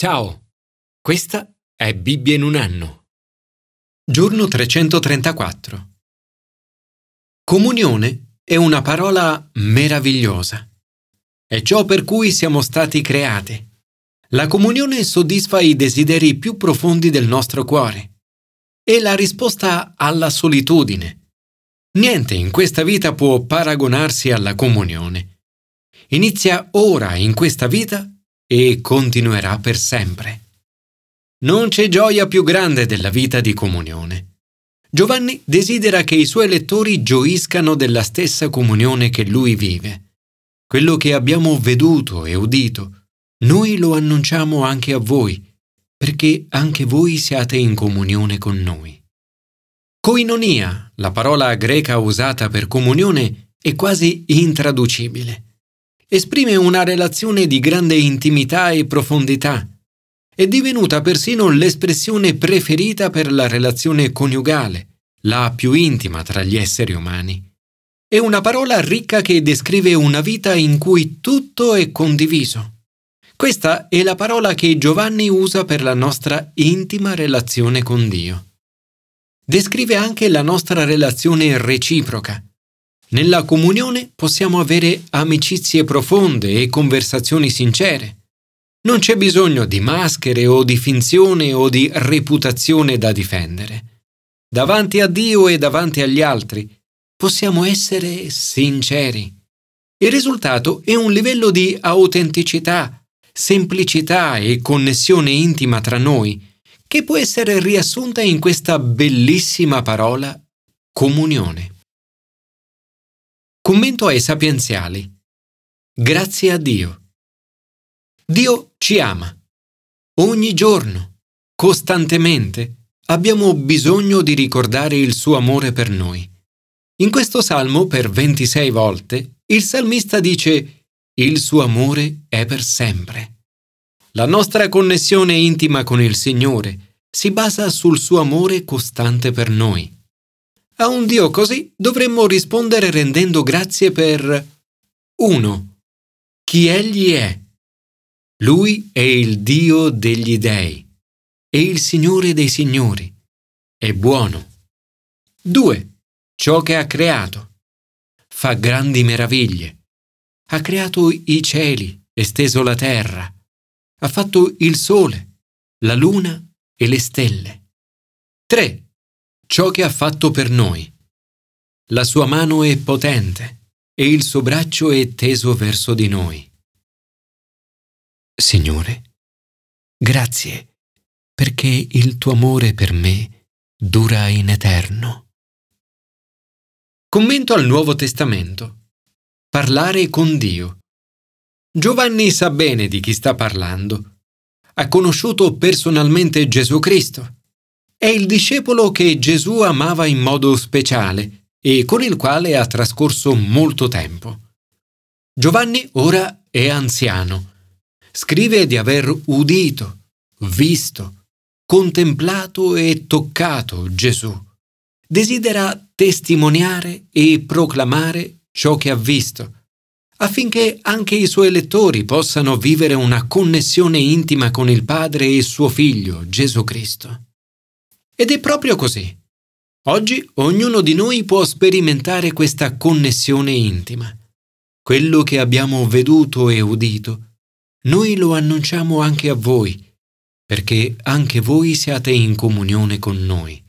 Ciao, questa è Bibbia in un anno. Giorno 334. Comunione è una parola meravigliosa. È ciò per cui siamo stati creati. La comunione soddisfa i desideri più profondi del nostro cuore. È la risposta alla solitudine. Niente in questa vita può paragonarsi alla comunione. Inizia ora in questa vita e continuerà per sempre. Non c'è gioia più grande della vita di comunione. Giovanni desidera che i suoi lettori gioiscano della stessa comunione che lui vive. Quello che abbiamo veduto e udito, noi lo annunciamo anche a voi, perché anche voi siate in comunione con noi. Coinonia, la parola greca usata per comunione, è quasi intraducibile esprime una relazione di grande intimità e profondità. È divenuta persino l'espressione preferita per la relazione coniugale, la più intima tra gli esseri umani. È una parola ricca che descrive una vita in cui tutto è condiviso. Questa è la parola che Giovanni usa per la nostra intima relazione con Dio. Descrive anche la nostra relazione reciproca, nella comunione possiamo avere amicizie profonde e conversazioni sincere. Non c'è bisogno di maschere o di finzione o di reputazione da difendere. Davanti a Dio e davanti agli altri possiamo essere sinceri. Il risultato è un livello di autenticità, semplicità e connessione intima tra noi che può essere riassunta in questa bellissima parola comunione. Commento ai sapienziali. Grazie a Dio. Dio ci ama. Ogni giorno, costantemente, abbiamo bisogno di ricordare il suo amore per noi. In questo salmo, per 26 volte, il salmista dice Il suo amore è per sempre. La nostra connessione intima con il Signore si basa sul suo amore costante per noi. A un Dio così dovremmo rispondere rendendo grazie per 1. Chi Egli è. Lui è il Dio degli dei, è il Signore dei Signori, è buono. 2. Ciò che ha creato. Fa grandi meraviglie. Ha creato i cieli, esteso la terra. Ha fatto il sole, la luna e le stelle. 3 ciò che ha fatto per noi. La sua mano è potente e il suo braccio è teso verso di noi. Signore, grazie perché il tuo amore per me dura in eterno. Commento al Nuovo Testamento. Parlare con Dio. Giovanni sa bene di chi sta parlando. Ha conosciuto personalmente Gesù Cristo è il discepolo che Gesù amava in modo speciale e con il quale ha trascorso molto tempo. Giovanni ora è anziano. Scrive di aver udito, visto, contemplato e toccato Gesù. Desidera testimoniare e proclamare ciò che ha visto, affinché anche i suoi lettori possano vivere una connessione intima con il Padre e suo Figlio, Gesù Cristo. Ed è proprio così. Oggi ognuno di noi può sperimentare questa connessione intima. Quello che abbiamo veduto e udito, noi lo annunciamo anche a voi, perché anche voi siate in comunione con noi.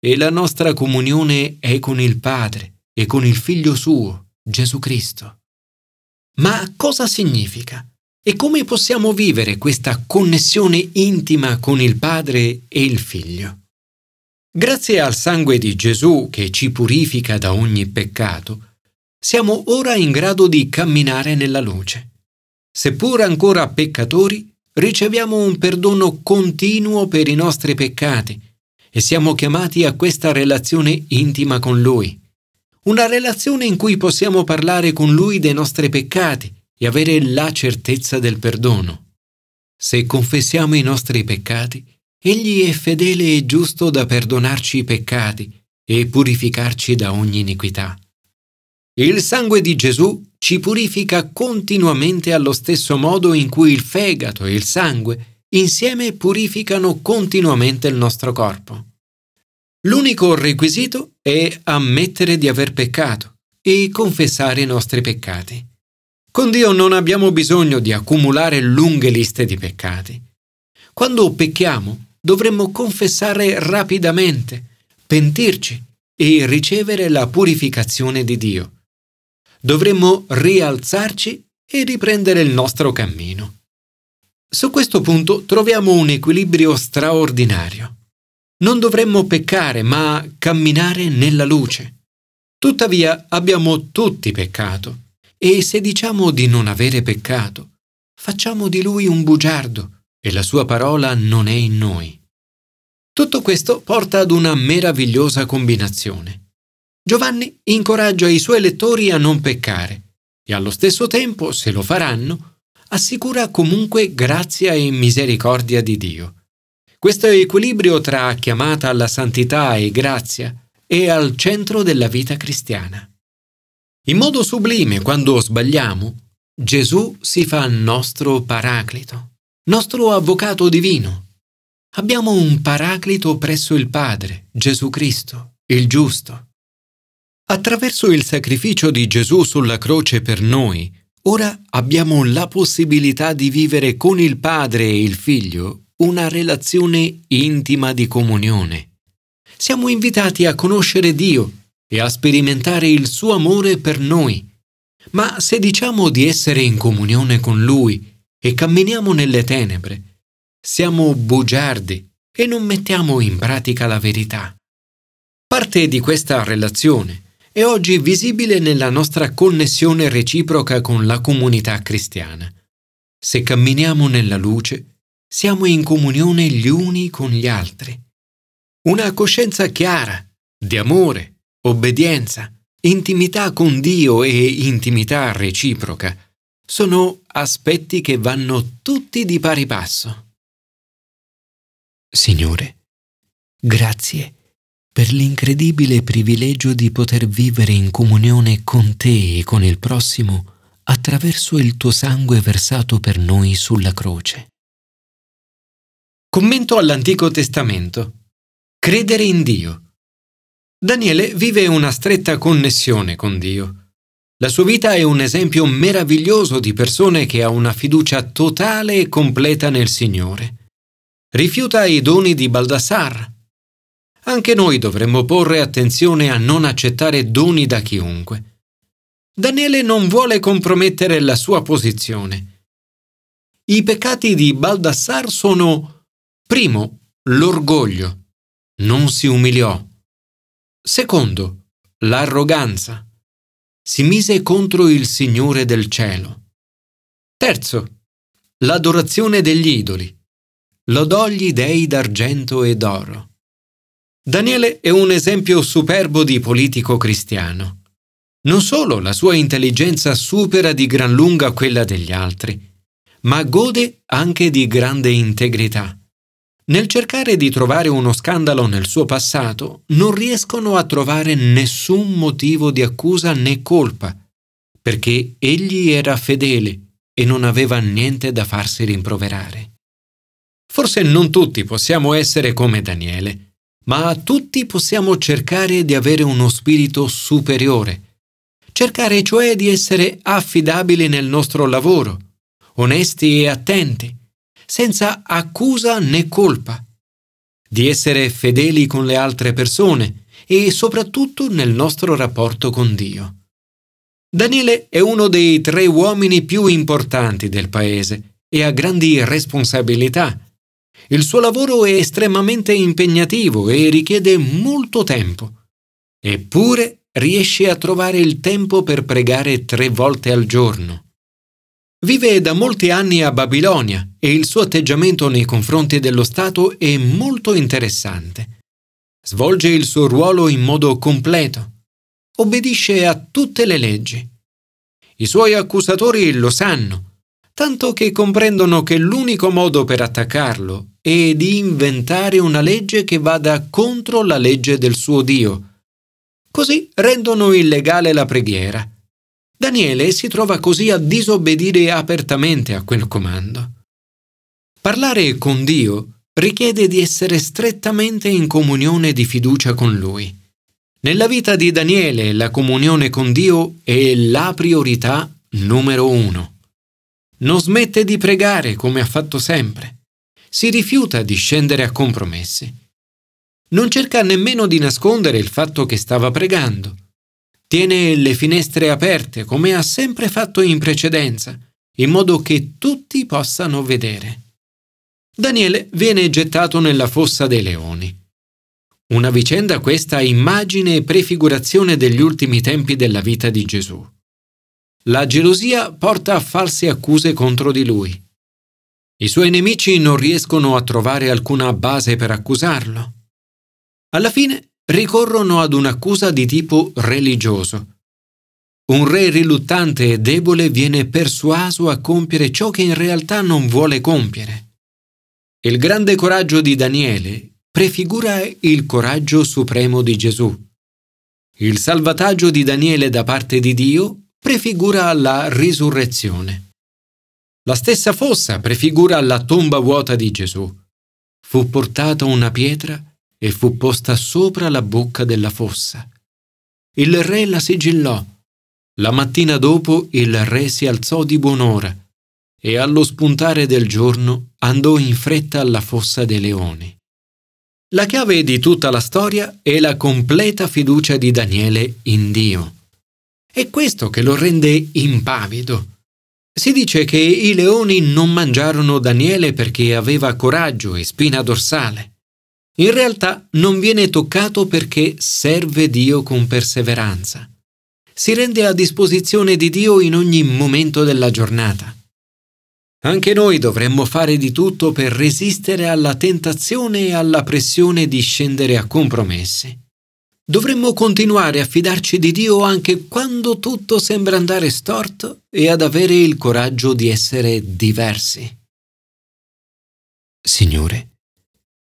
E la nostra comunione è con il Padre e con il Figlio suo, Gesù Cristo. Ma cosa significa? E come possiamo vivere questa connessione intima con il Padre e il Figlio? Grazie al sangue di Gesù che ci purifica da ogni peccato, siamo ora in grado di camminare nella luce. Seppur ancora peccatori, riceviamo un perdono continuo per i nostri peccati e siamo chiamati a questa relazione intima con Lui. Una relazione in cui possiamo parlare con Lui dei nostri peccati e avere la certezza del perdono. Se confessiamo i nostri peccati, Egli è fedele e giusto da perdonarci i peccati e purificarci da ogni iniquità. Il sangue di Gesù ci purifica continuamente allo stesso modo in cui il fegato e il sangue insieme purificano continuamente il nostro corpo. L'unico requisito è ammettere di aver peccato e confessare i nostri peccati. Con Dio non abbiamo bisogno di accumulare lunghe liste di peccati. Quando pecchiamo dovremmo confessare rapidamente, pentirci e ricevere la purificazione di Dio. Dovremmo rialzarci e riprendere il nostro cammino. Su questo punto troviamo un equilibrio straordinario. Non dovremmo peccare, ma camminare nella luce. Tuttavia abbiamo tutti peccato e se diciamo di non avere peccato, facciamo di lui un bugiardo e la sua parola non è in noi. Tutto questo porta ad una meravigliosa combinazione. Giovanni incoraggia i suoi lettori a non peccare e allo stesso tempo, se lo faranno, assicura comunque grazia e misericordia di Dio. Questo equilibrio tra chiamata alla santità e grazia è al centro della vita cristiana. In modo sublime, quando sbagliamo, Gesù si fa nostro paraclito, nostro avvocato divino. Abbiamo un paraclito presso il Padre, Gesù Cristo, il giusto. Attraverso il sacrificio di Gesù sulla croce per noi, Ora abbiamo la possibilità di vivere con il Padre e il Figlio una relazione intima di comunione. Siamo invitati a conoscere Dio e a sperimentare il suo amore per noi. Ma se diciamo di essere in comunione con Lui e camminiamo nelle tenebre, siamo bugiardi e non mettiamo in pratica la verità. Parte di questa relazione è oggi visibile nella nostra connessione reciproca con la comunità cristiana. Se camminiamo nella luce, siamo in comunione gli uni con gli altri. Una coscienza chiara, di amore, obbedienza, intimità con Dio e intimità reciproca sono aspetti che vanno tutti di pari passo. Signore, grazie per l'incredibile privilegio di poter vivere in comunione con te e con il prossimo attraverso il tuo sangue versato per noi sulla croce. Commento all'Antico Testamento. Credere in Dio. Daniele vive una stretta connessione con Dio. La sua vita è un esempio meraviglioso di persone che ha una fiducia totale e completa nel Signore. Rifiuta i doni di Baldassar, anche noi dovremmo porre attenzione a non accettare doni da chiunque. Daniele non vuole compromettere la sua posizione. I peccati di Baldassar sono, primo, l'orgoglio. Non si umiliò. Secondo, l'arroganza. Si mise contro il Signore del cielo. Terzo, l'adorazione degli idoli. Lodò gli dei d'argento e d'oro. Daniele è un esempio superbo di politico cristiano. Non solo la sua intelligenza supera di gran lunga quella degli altri, ma gode anche di grande integrità. Nel cercare di trovare uno scandalo nel suo passato, non riescono a trovare nessun motivo di accusa né colpa, perché egli era fedele e non aveva niente da farsi rimproverare. Forse non tutti possiamo essere come Daniele, ma tutti possiamo cercare di avere uno spirito superiore, cercare cioè di essere affidabili nel nostro lavoro, onesti e attenti, senza accusa né colpa, di essere fedeli con le altre persone e soprattutto nel nostro rapporto con Dio. Daniele è uno dei tre uomini più importanti del paese e ha grandi responsabilità il suo lavoro è estremamente impegnativo e richiede molto tempo. Eppure riesce a trovare il tempo per pregare tre volte al giorno. Vive da molti anni a Babilonia e il suo atteggiamento nei confronti dello Stato è molto interessante. Svolge il suo ruolo in modo completo. Obbedisce a tutte le leggi. I suoi accusatori lo sanno tanto che comprendono che l'unico modo per attaccarlo è di inventare una legge che vada contro la legge del suo Dio. Così rendono illegale la preghiera. Daniele si trova così a disobbedire apertamente a quel comando. Parlare con Dio richiede di essere strettamente in comunione di fiducia con Lui. Nella vita di Daniele la comunione con Dio è la priorità numero uno. Non smette di pregare come ha fatto sempre. Si rifiuta di scendere a compromessi. Non cerca nemmeno di nascondere il fatto che stava pregando. Tiene le finestre aperte come ha sempre fatto in precedenza, in modo che tutti possano vedere. Daniele viene gettato nella fossa dei leoni. Una vicenda questa immagine e prefigurazione degli ultimi tempi della vita di Gesù. La gelosia porta a false accuse contro di lui. I suoi nemici non riescono a trovare alcuna base per accusarlo. Alla fine ricorrono ad un'accusa di tipo religioso. Un re riluttante e debole viene persuaso a compiere ciò che in realtà non vuole compiere. Il grande coraggio di Daniele prefigura il coraggio supremo di Gesù. Il salvataggio di Daniele da parte di Dio prefigura la risurrezione. La stessa fossa prefigura la tomba vuota di Gesù. Fu portata una pietra e fu posta sopra la bocca della fossa. Il re la sigillò. La mattina dopo il re si alzò di buon'ora e allo spuntare del giorno andò in fretta alla fossa dei leoni. La chiave di tutta la storia è la completa fiducia di Daniele in Dio. È questo che lo rende impavido. Si dice che i leoni non mangiarono Daniele perché aveva coraggio e spina dorsale. In realtà non viene toccato perché serve Dio con perseveranza. Si rende a disposizione di Dio in ogni momento della giornata. Anche noi dovremmo fare di tutto per resistere alla tentazione e alla pressione di scendere a compromessi. Dovremmo continuare a fidarci di Dio anche quando tutto sembra andare storto e ad avere il coraggio di essere diversi. Signore,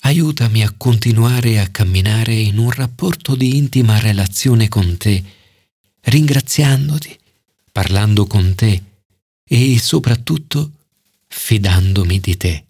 aiutami a continuare a camminare in un rapporto di intima relazione con te, ringraziandoti, parlando con te e soprattutto fidandomi di te.